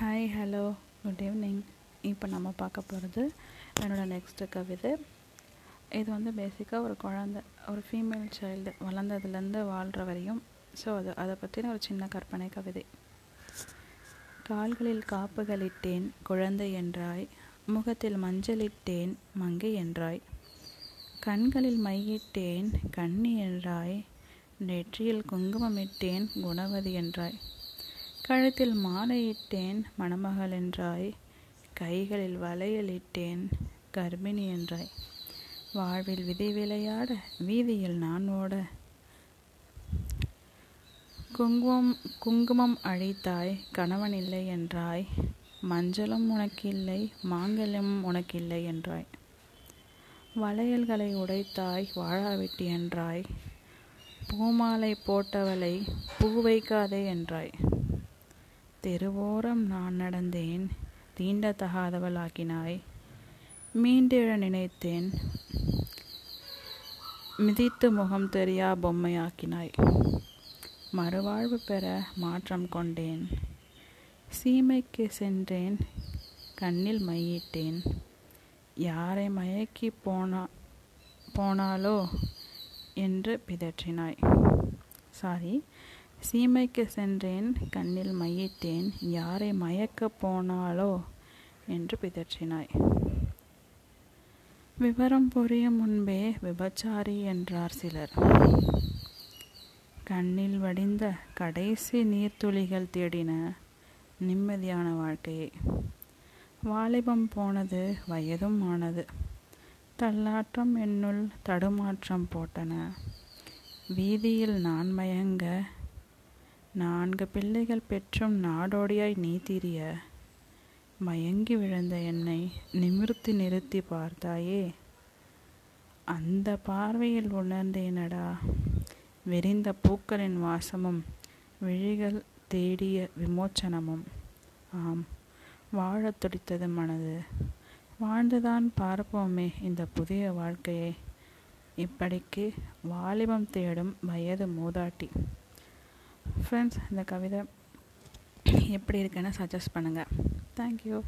Hi hello good evening இப்போ நம்ம பார்க்க போகிறது என்னோடய நெக்ஸ்ட்டு கவிதை. இது வந்து பேசிக்காக ஒரு குழந்த ஒரு ஃபீமேல் சைல்டு வளர்ந்ததுலேருந்து வாழ்கிற வரையும். ஸோ அது அதை பற்றின ஒரு சின்ன கற்பனை கவிதை. கால்களில் காப்புகளிட்டேன் குழந்தை என்றாய் முகத்தில் மஞ்சளிட்டேன் மங்கை என்றாய். கண்களில் மையிட்டேன் கண்ணி என்றாய் நெற்றியில் குங்குமமிட்டேன் குணவதி என்றாய். கழுத்தில் மாலையிட்டேன் மணமகள் என்றாய். கைகளில் வளையலிட்டேன் கர்ப்பிணி என்றாய். வாழ்வில் விதை விளையாட வீதியில் நான் ஓட. குங்குமம் குங்குமம் அழித்தாய் கணவன் இல்லை என்றாய். மஞ்சளும் உனக்கில்லை மாங்கல்யம் உனக்கில்லை என்றாய். வளையல்களை உடைத்தாய் வாழாவிட்டி என்றாய். பூமாலை போட்டவளை பூ வைக்காதே என்றாய். தெருவோரம் நான் நடந்தேன் தீண்டத்தகாதவளாக்கினாய். மீண்டெழ நினைத்தேன் மிதித்து முகம் தெரியா பொம்மையாக்கினாய். மறுவாழ்வு பெற மாற்றம் கொண்டேன். சீமைக்கு சென்றேன் கண்ணில் மையிட்டேன். யாரை மயக்கி போனா போனாலோ என்று பிதற்றினாய். சாரி சீமைக்கு சென்றேன் கண்ணில் மையிட்டேன் யாரை மயக்க போனாலோ என்று பிதற்றினாய். விவரம் புரியும் முன்பே விபச்சாரி என்றார் சிலர். கண்ணில் வடிந்த கடைசி நீர்த்துளிகள் தேடின நிம்மதியான வாழ்க்கையை. வாலிபம் போனது வயதும் ஆனது. தள்ளாற்றம் என்னுள் தடுமாற்றம் போட்டன. வீதியில் நான் மயங்க நான்கு பிள்ளைகள் பெற்றும் நாடோடியாய் நீ திரிய. மயங்கி விழுந்த என்னை நிமிர்த்தி நிறுத்தி பார்த்தாயே. அந்த பார்வையில் உணர்ந்தேனடா. விரிந்த பூக்களின் வாசமும் விழிகள் தேடிய விமோச்சனமும். ஆம் வாழத் துடித்தது மனது. வாழ்ந்துதான் பார்ப்போமே இந்த புதிய வாழ்க்கையை. இப்படிக்கு வாலிபம் தேடும் வயது மூதாட்டி. ஃப்ரெண்ட்ஸ் இந்த கவிதை எப்படி இருக்குன்னு சஜஸ்ட் பண்ணுங்கள் தேங்க்யூ